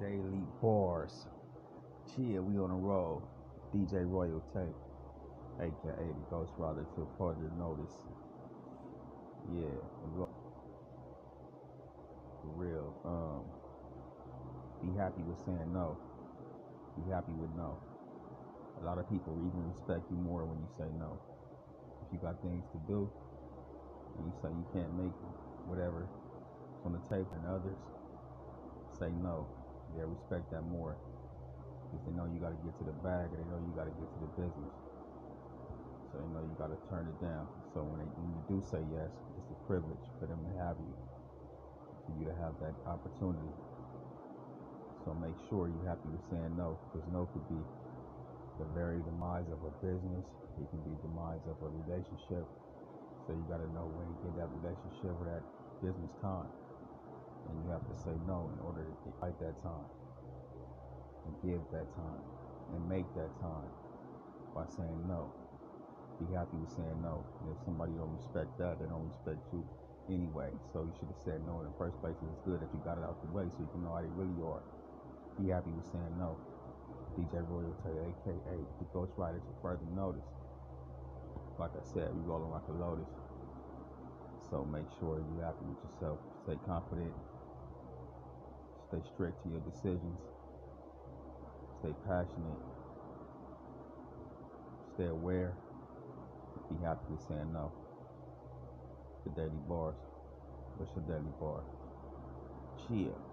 Daily Bars. Chill, we on the road. DJ Royal Tape, aka the Ghost Rider to further notice. Yeah, for real. Um, be happy with saying no. Be happy with no. A lot of people even respect you more when you say no. If you got things to do and you say you can't make whatever on the table and others, say no. They respect that more because they know you got to get to the bag and they know you got to get to the business. So they know you got to turn it down. So when, they, when you do say yes, it's a privilege for them to have you, for you to have that opportunity. So make sure you're happy with saying no because no could be the very demise of a business. It can be demise of a relationship. So you got to know when to give that relationship or that business time. And you have to say no in order to fight that time and give that time and make that time by saying no. Be happy with saying no. And if somebody don't respect that, they don't respect you anyway. So you should have said no in the first place. It's good that you got it out the way so you can know how they really are. Be happy with saying no. DJ Royalty, aka the Ghost Rider to further notice. Like I said, we rolling like a lotus. So make sure you're happy with yourself. Stay confident. Stay strict to your decisions. Stay passionate. Stay aware. Be happy with saying no. The daily bars. What's your daily bar? Chill.